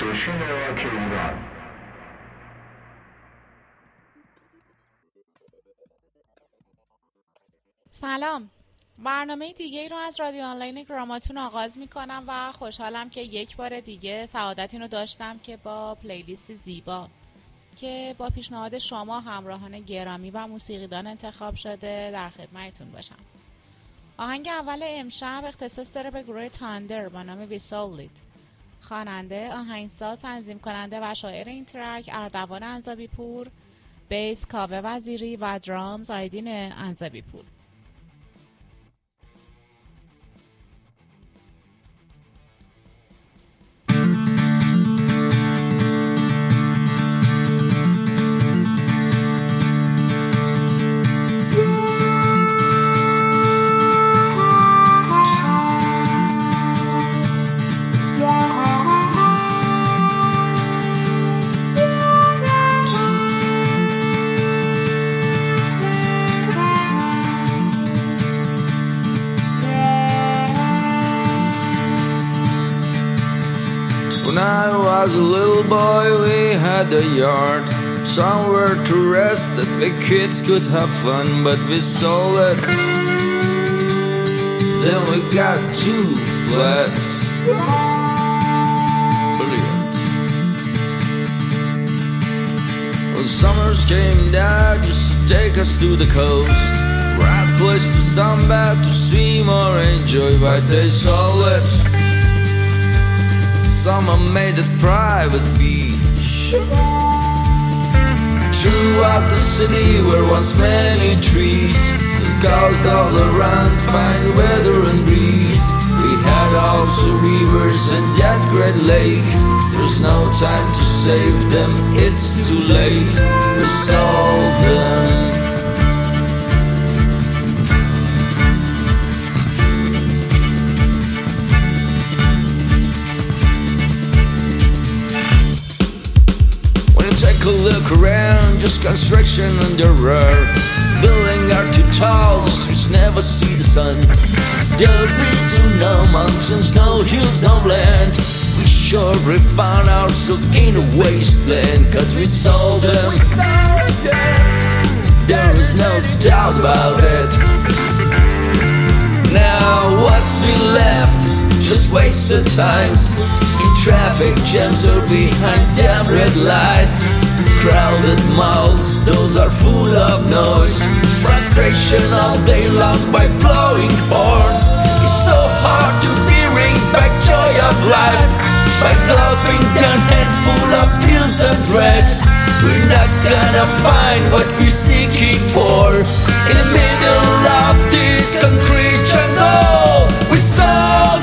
راک سلام. برنامه دیگه ای رو از رادیو آنلاین گراماتون آغاز می کنم و خوشحالم که یک بار دیگه سعادت این رو داشتم که با پلیلیست زیبا که با پیشنهاد شما همراهان گرامی و موسیقیدان انتخاب شده در خدمتتون باشم. آهنگ اول امشب اختصاص داره به گروه تاندر با نام ویسولید خواننده آهنگساز تنظیم کننده و شاعر این ترک اردوان انزابی پور بیس کاوه وزیری و درامز آیدین انزابی پور was a little boy, we had a yard. Somewhere to rest that the kids could have fun, but we sold it. Then we got two flats. Brilliant. When summers came down, just to take us to the coast. Right place to sunbathe, to swim or enjoy, but they sold it. Someone made a private beach. Throughout the city were once many trees. The skies all around, fine weather and breeze. We had also rivers and that great lake. There's no time to save them, it's too late. We sold them. A look around, just construction under the road. Building are too tall, the streets never see the sun. There'll be to no mountains, no hills, no land. We sure we found ourselves in a wasteland, cause we sold them. There is no doubt about it. Now what's been left? Just wasted times in traffic jams or behind damn red lights. Crowded mouths, those are full of noise. Frustration all day long by flowing horns. It's so hard to bring back joy of life by gulping down handful of pills and drugs. We're not gonna find what we're seeking for in the middle of this concrete jungle. We saw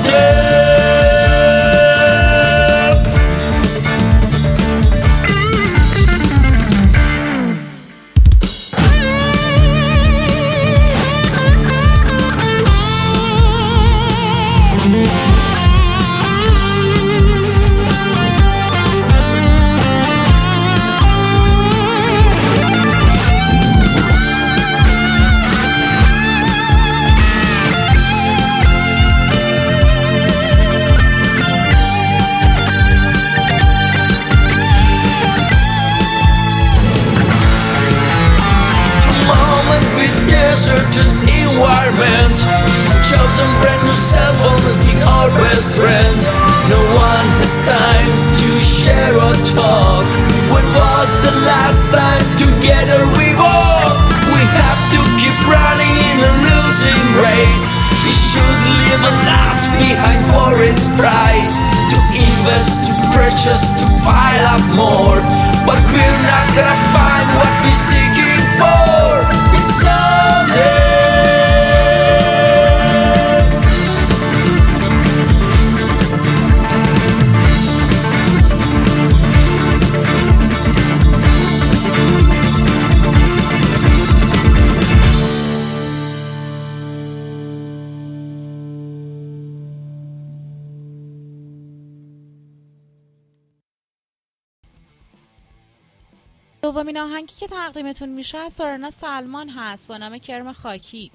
آهنگی که تقدیمتون میشه از سارنا سلمان هست با نام کرم خاکی.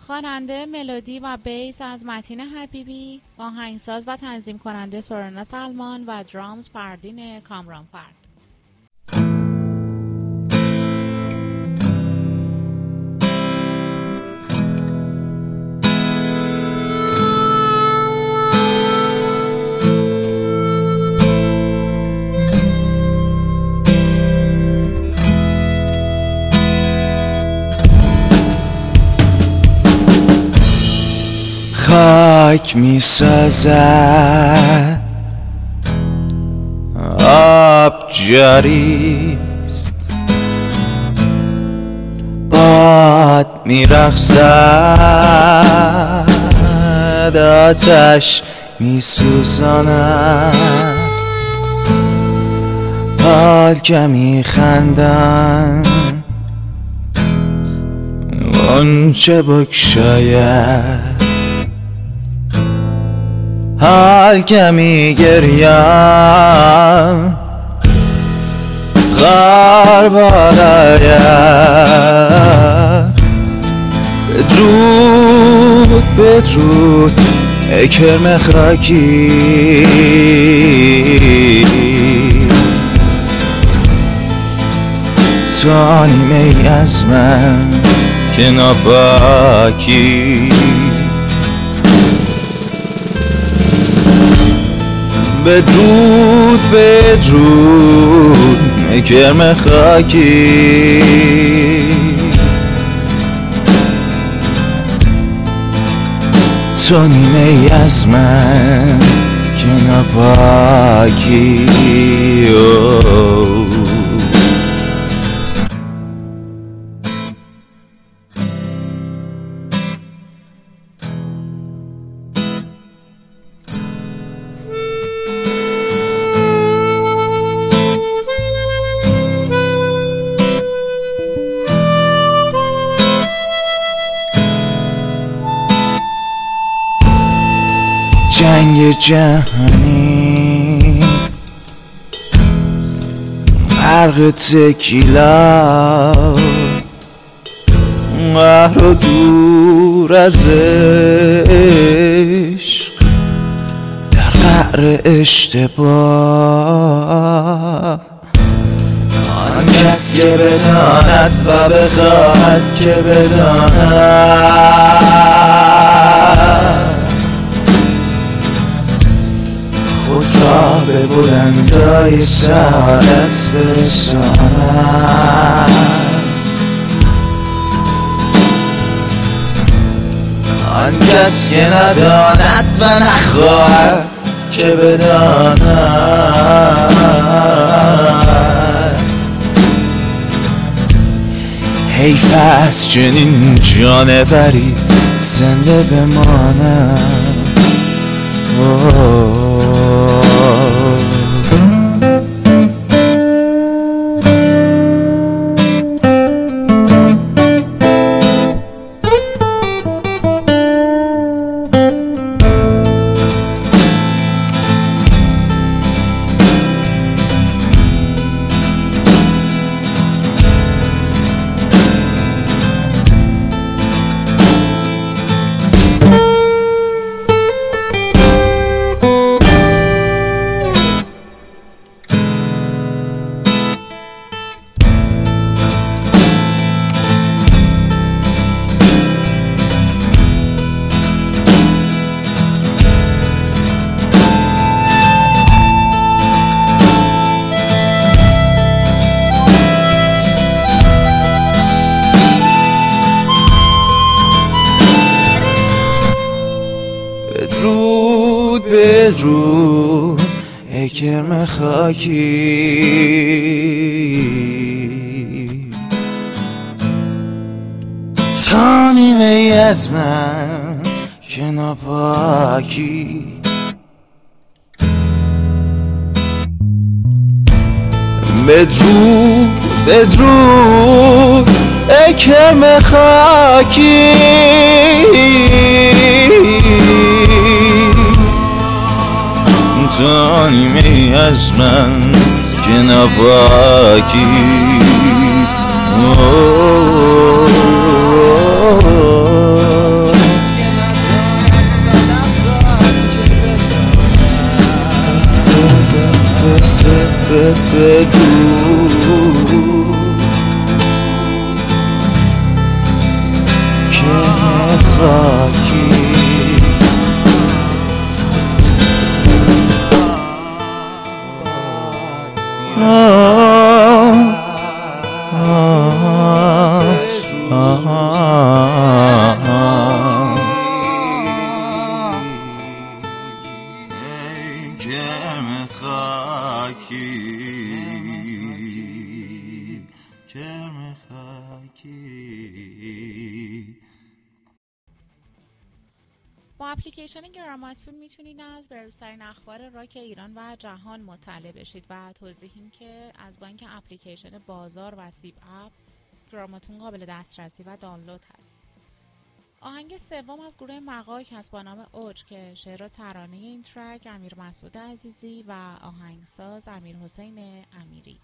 خواننده ملودی و بیس از متین حبیبی آهنگساز و تنظیم کننده سورنا سلمان و درامز فردین کامران فرد خاک می سازد آب جاریست. باد می رخصد آتش می سوزاند حال می خندن آنچه بکشاید. حال کمی گریم غار بالاید بدرود بدرود ای کرم خاکی. تو نیمه ای از من که ناپاکی. بدرود بدرود کرم خاکی. تو نیمه از من که نپاکی جنگ جهانی. غرق تکیلا. قهر و دور از عشق. در قعر اشتباه. آن کس که بداند و بخواهد که بداند. را به بلندای سعادت برساند آن کس که نداند و نخواهد که بداند. حیف از چنین جانوری زنده بماند. بدرود خاکی. تا نیمه از من که ناپاکی. بدرود ای کرم خاکی. تانیمی از من که نباکی که کرم خاکی. با اپلیکیشن گراماتون می‌تونید از بروزترین اخبار راک ایران و جهان مطلع بشید و توضیحیم که از بانک اپلیکیشن بازار و سیب اپ گراماتون قابل دسترسی و دانلود هست. آهنگ سوم از گروه مقاک هست با نام اوج که شعر و ترانه این ترک امیر مسعود عزیزی و آهنگساز امیر حسین امیری.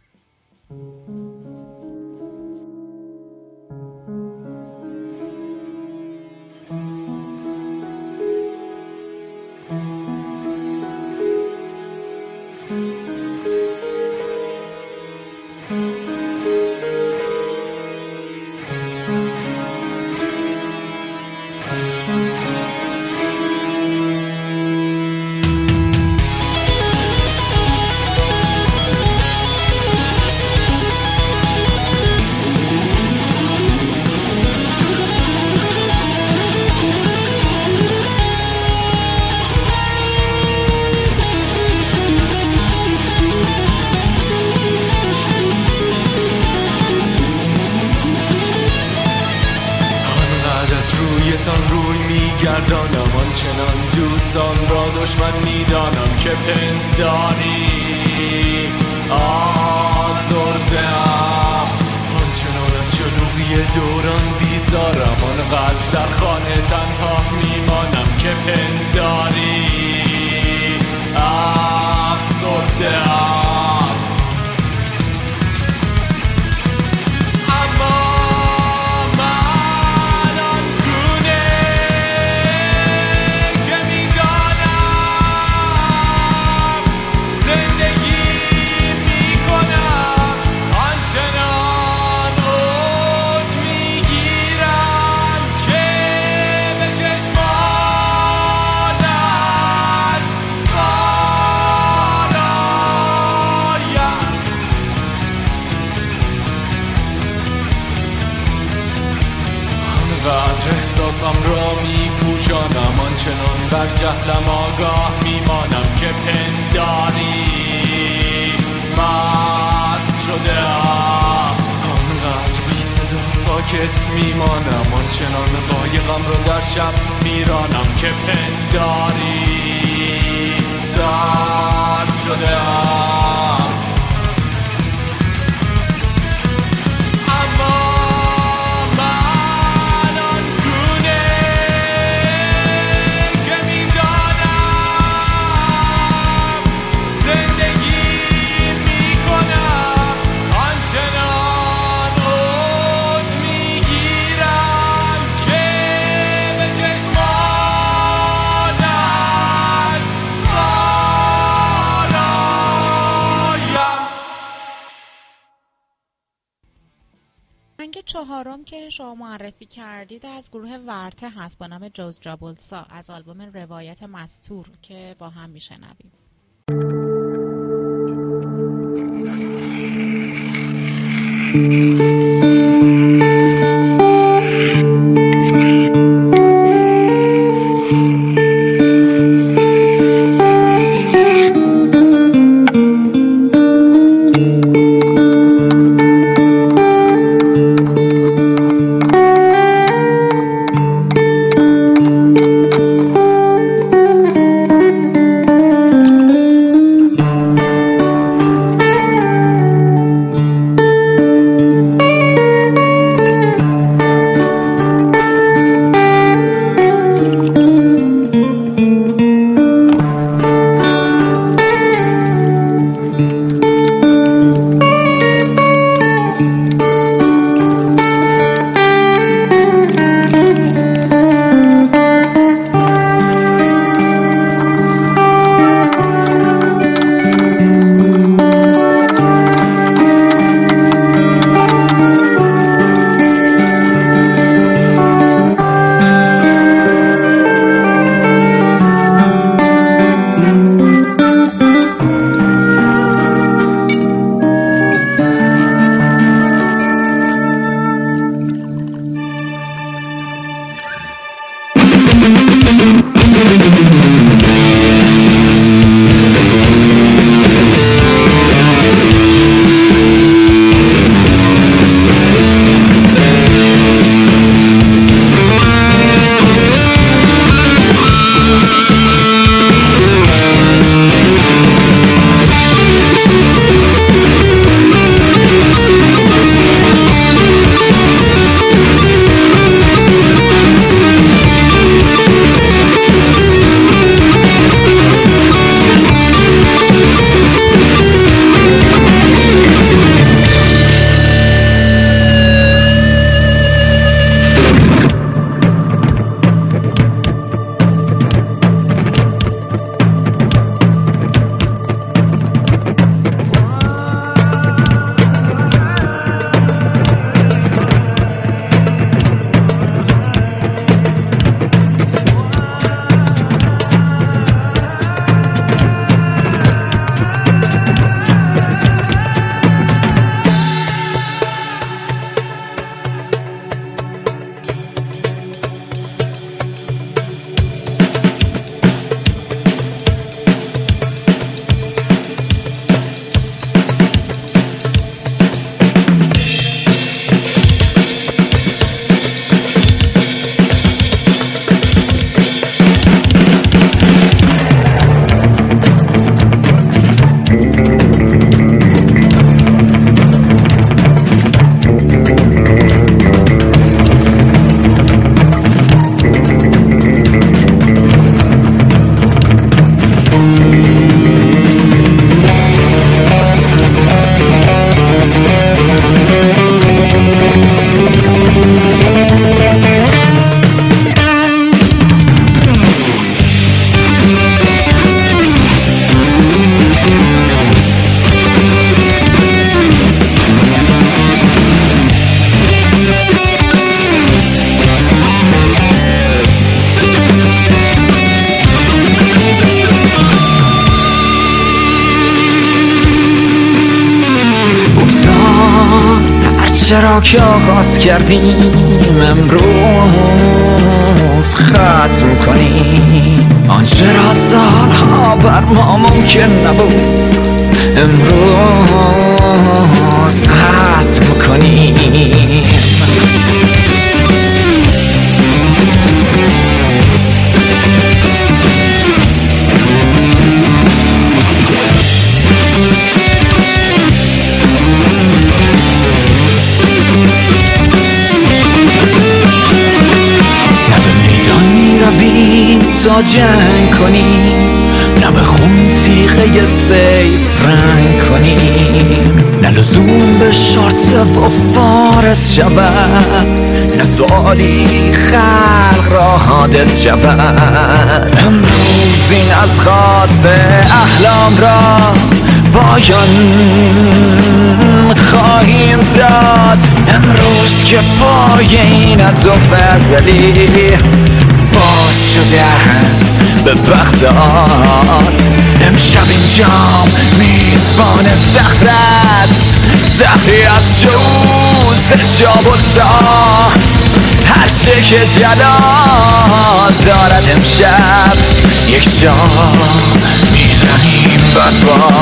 گزیده از گروه ورته هست با نام جوز جابولسا از آلبوم روایت مستور که با هم میشنویم. Música که آغاز کردیم امروز ختم کنیم. آنچه را سالها بر ما ممکن نبود؟ امروز ختم کنیم. جنگ کنیم نه به خون تیغه سیف رنگ کنیم نه لزوم به شارت و فارس شود نه سوالی خلق را حادث شود. امروز این از خاص احلام را پایان خواهیم داد. امروز که پای این فضلی باز شده است به بغداد. امشب اینجام میزبان زهر است زهری از شوز جابلسا. هر چه که جلال دارد امشب یک جا می‌زنیم بدبا.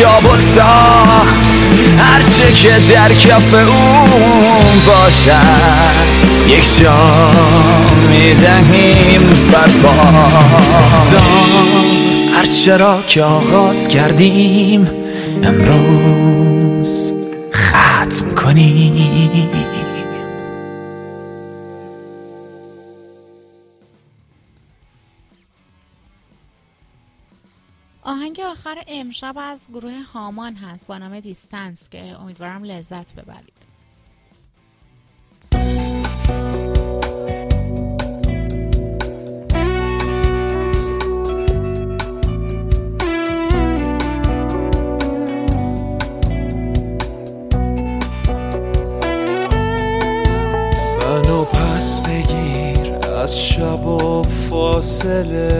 جوز جابلسا هرچه که در کف اون باشد. یک جا می‌دهیم بر هرچه را که آغاز کردیم امروز ختم کنیم. آهنگ آخر امشب از گروه هامان هست با نام دیستنس که امیدوارم لذت ببرید. پس بگیر از شب و فاصله.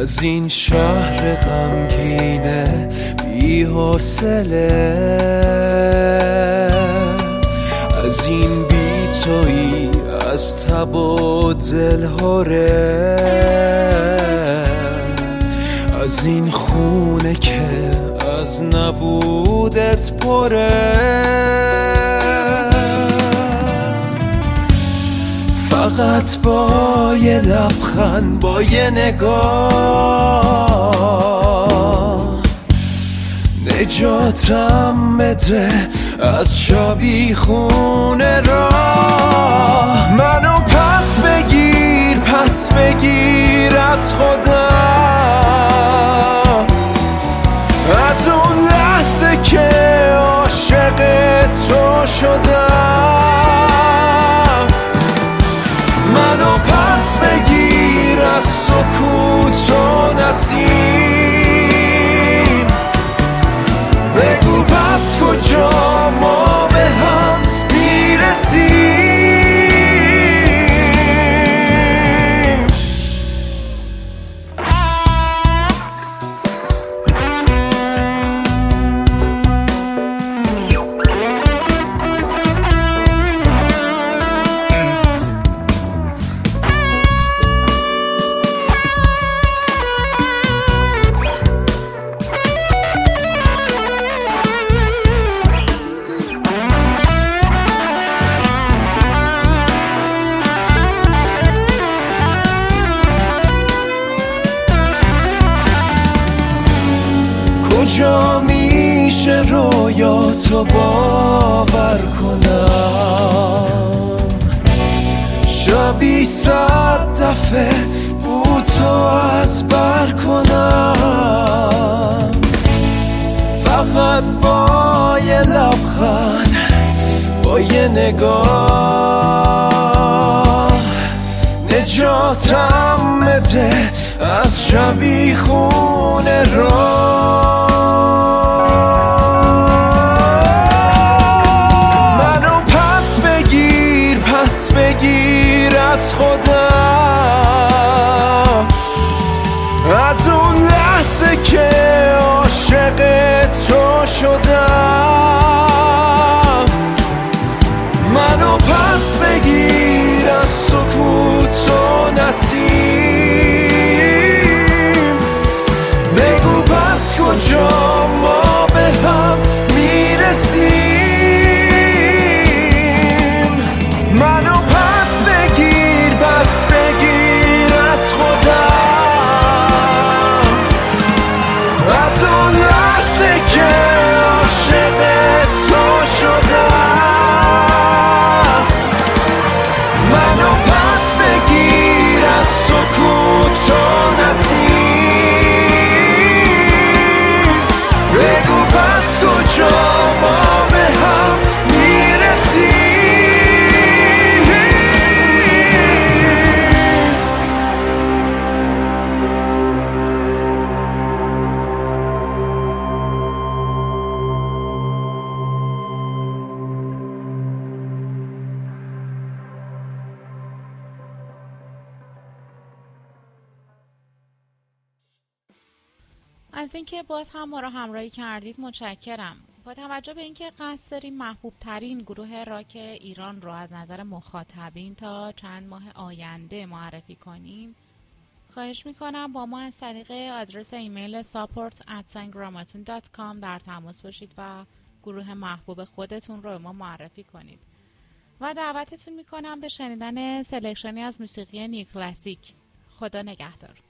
از این شهر غمگینه بی حوصله. از این بی تویی از تب و دلهوره از این خونه که از نبودت پره. فقط با یه لبخند با یه نگاه. نجاتم بده از شبی خونه را. منو پس بگیر پس بگیر از خودم. از اون لحظه که عاشق تو شدم. سکوت و نسیم. اینکه باز هم ما را همراهی کردید متشکرم. با توجه به اینکه قصد داریم محبوب ترین گروه راک ایران رو از نظر مخاطبین تا چند ماه آینده معرفی کنیم خواهش می‌کنم با ما از طریق آدرس ایمیل support در تماس باشید و گروه محبوب خودتون رو ما معرفی کنید. و دعوتتون می‌کنم به شنیدن selection ی از موسیقی new classic خدا نگهدار.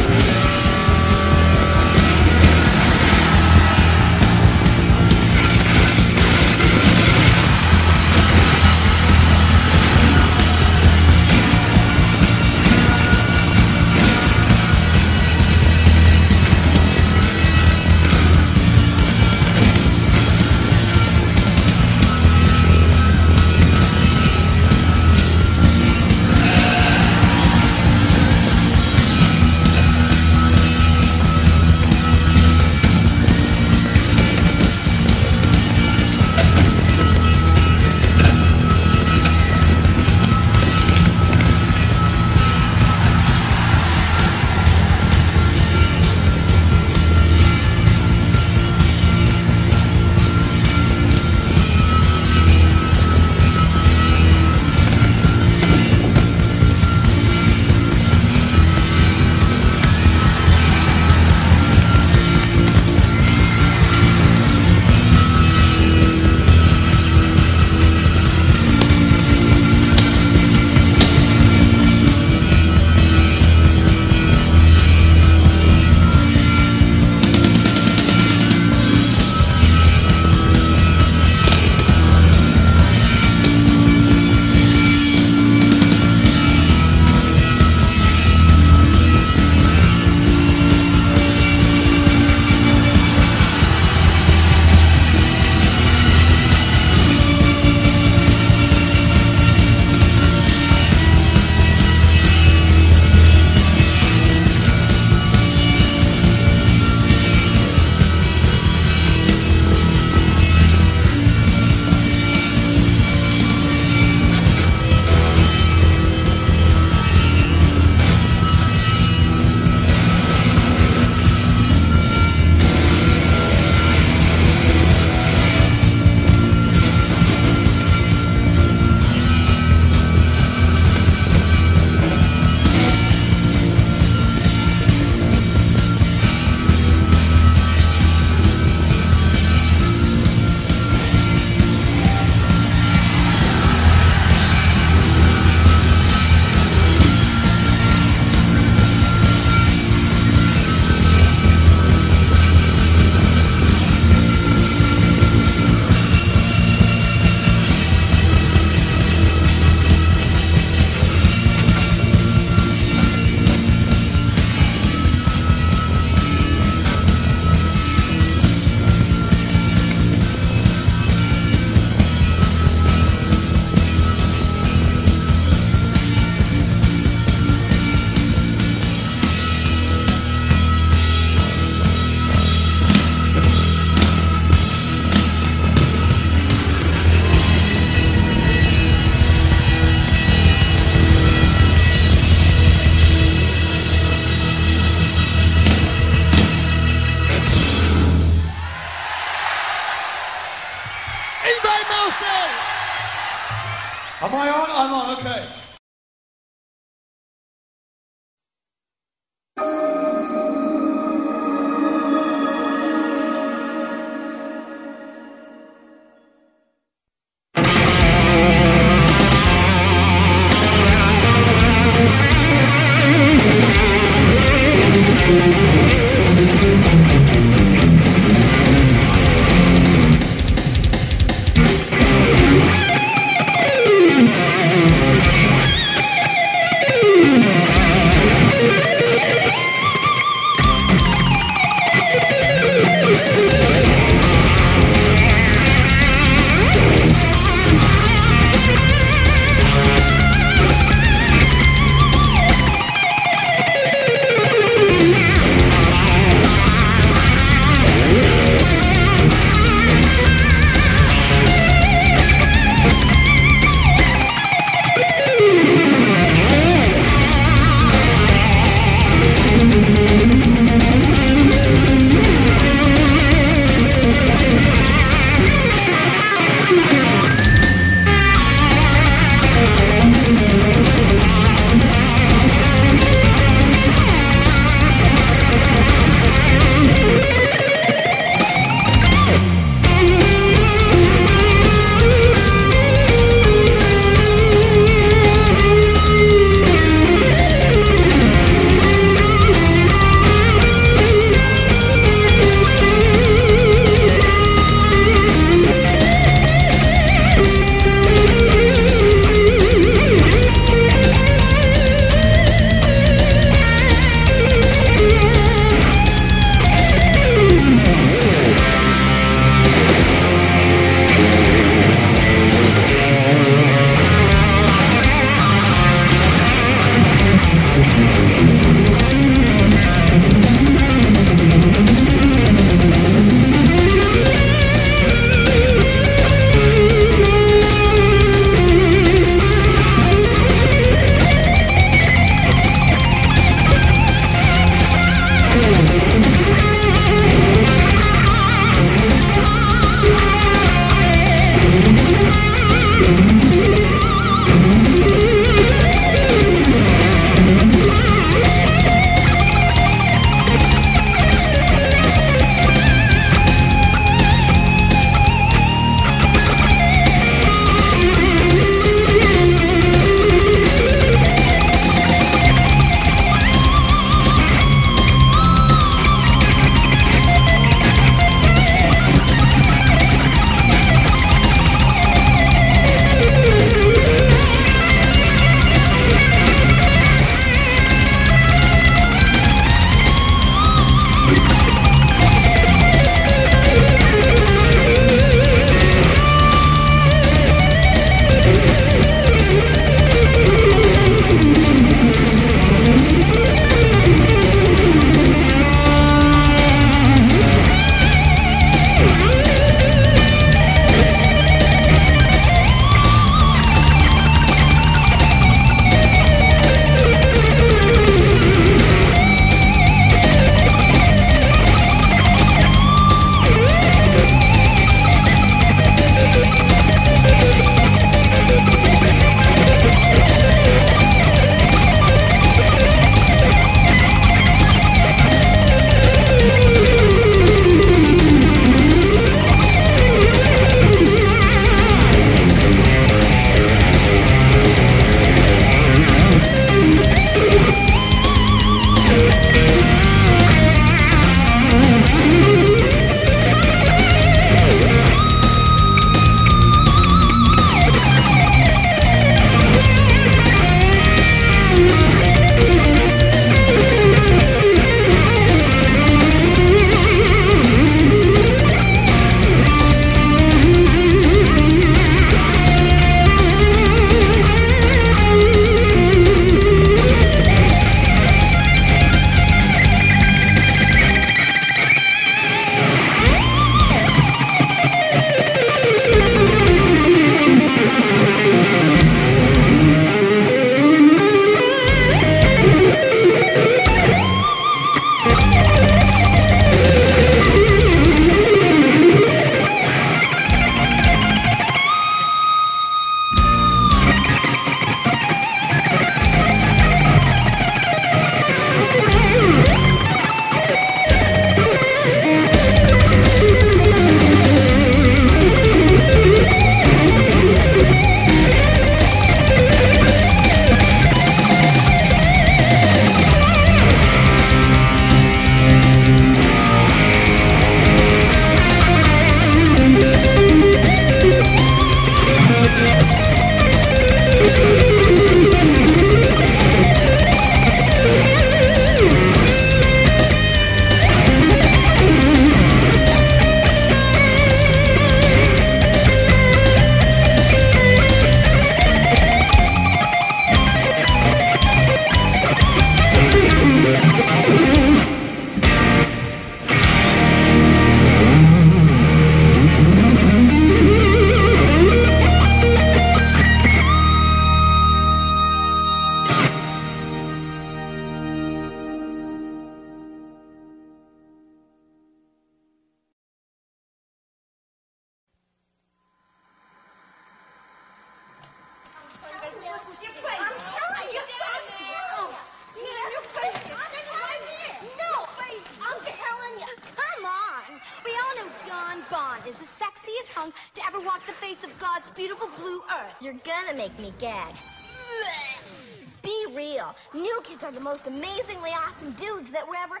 Most amazingly awesome dudes that were ever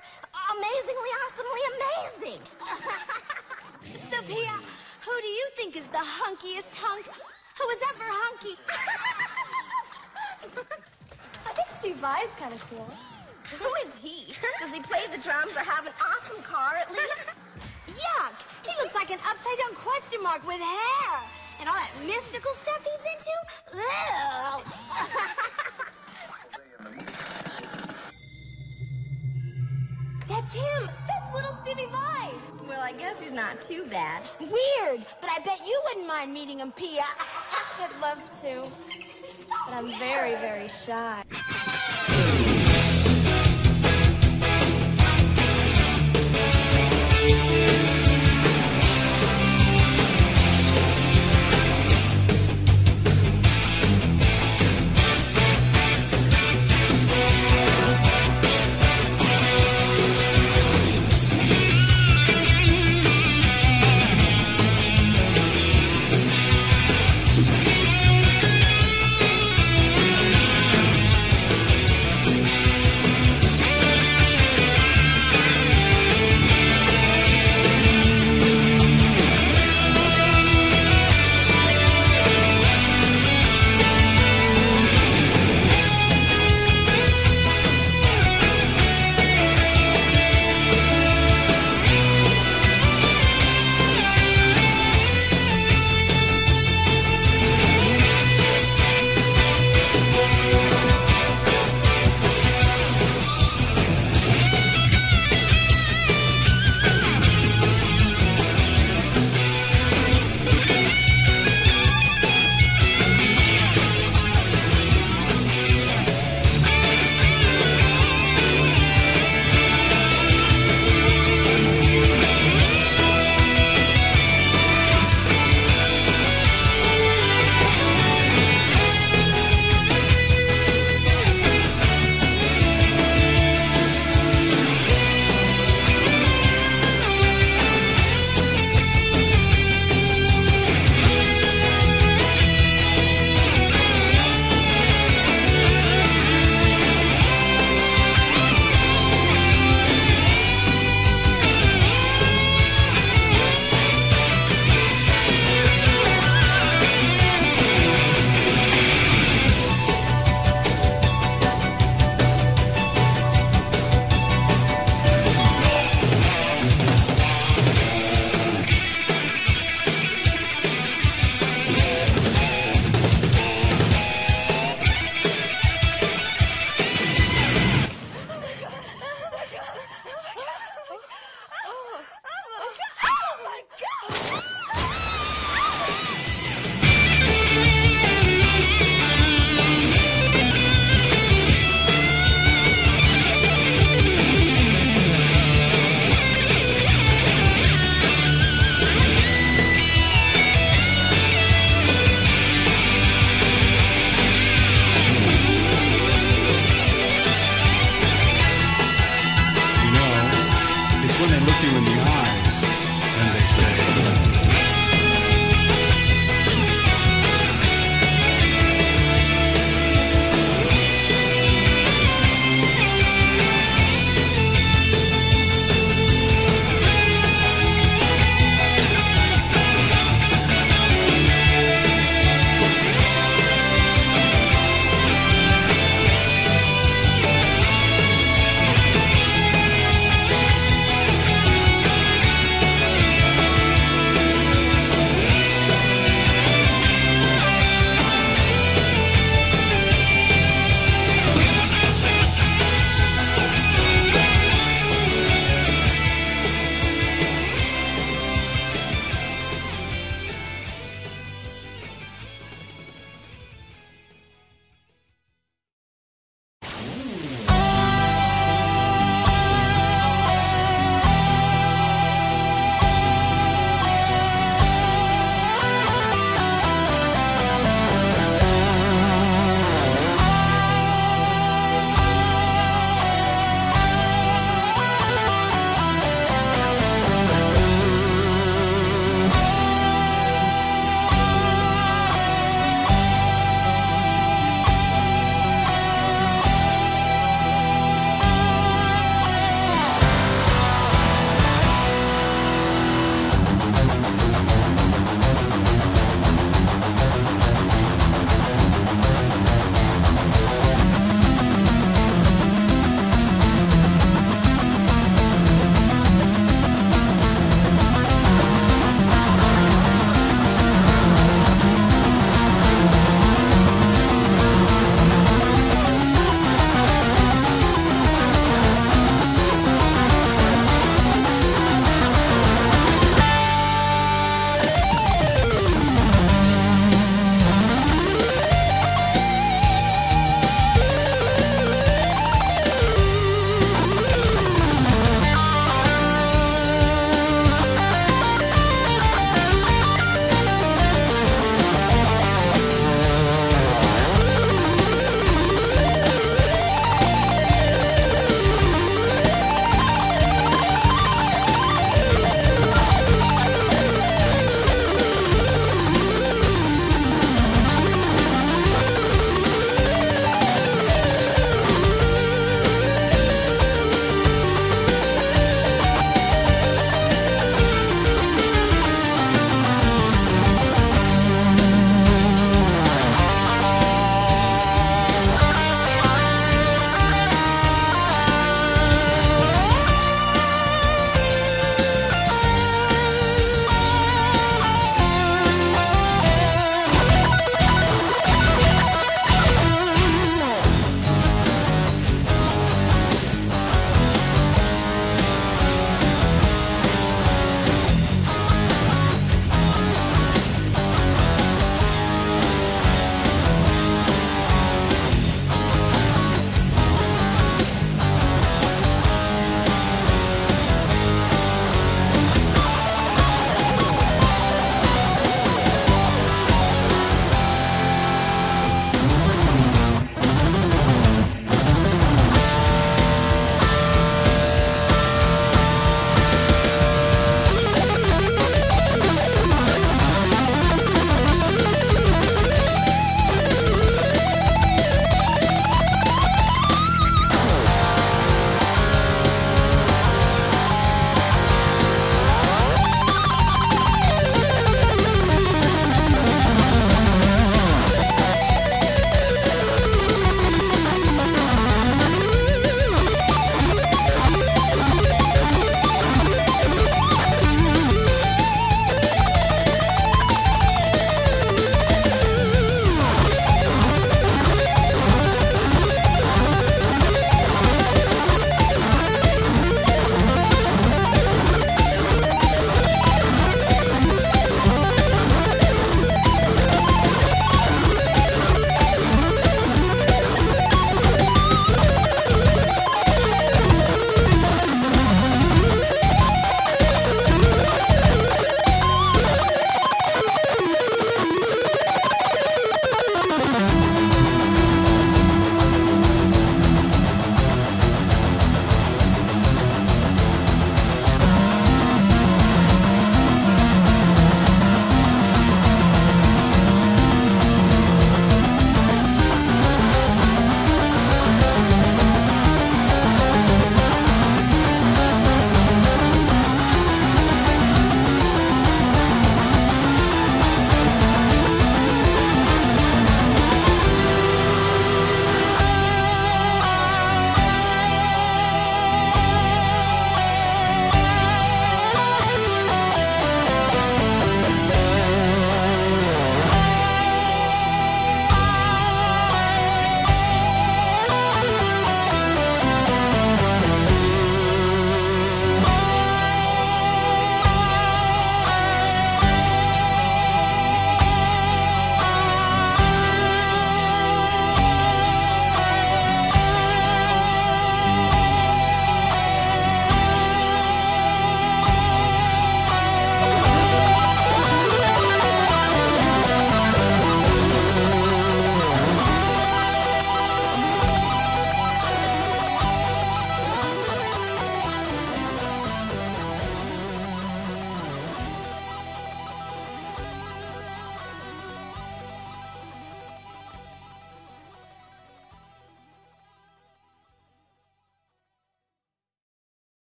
amazingly awesomely amazing. Sophia, who do you think is the hunkiest hunk who was ever hunky? I think Steve Vai's kind of cool. Who is he? Does he play the drums or have an awesome car at least? Yuck! He looks like an upside down question mark with hair. And all that mystical stuff I bet you wouldn't mind meeting him, Pia. I'd love to. But I'm very, very shy.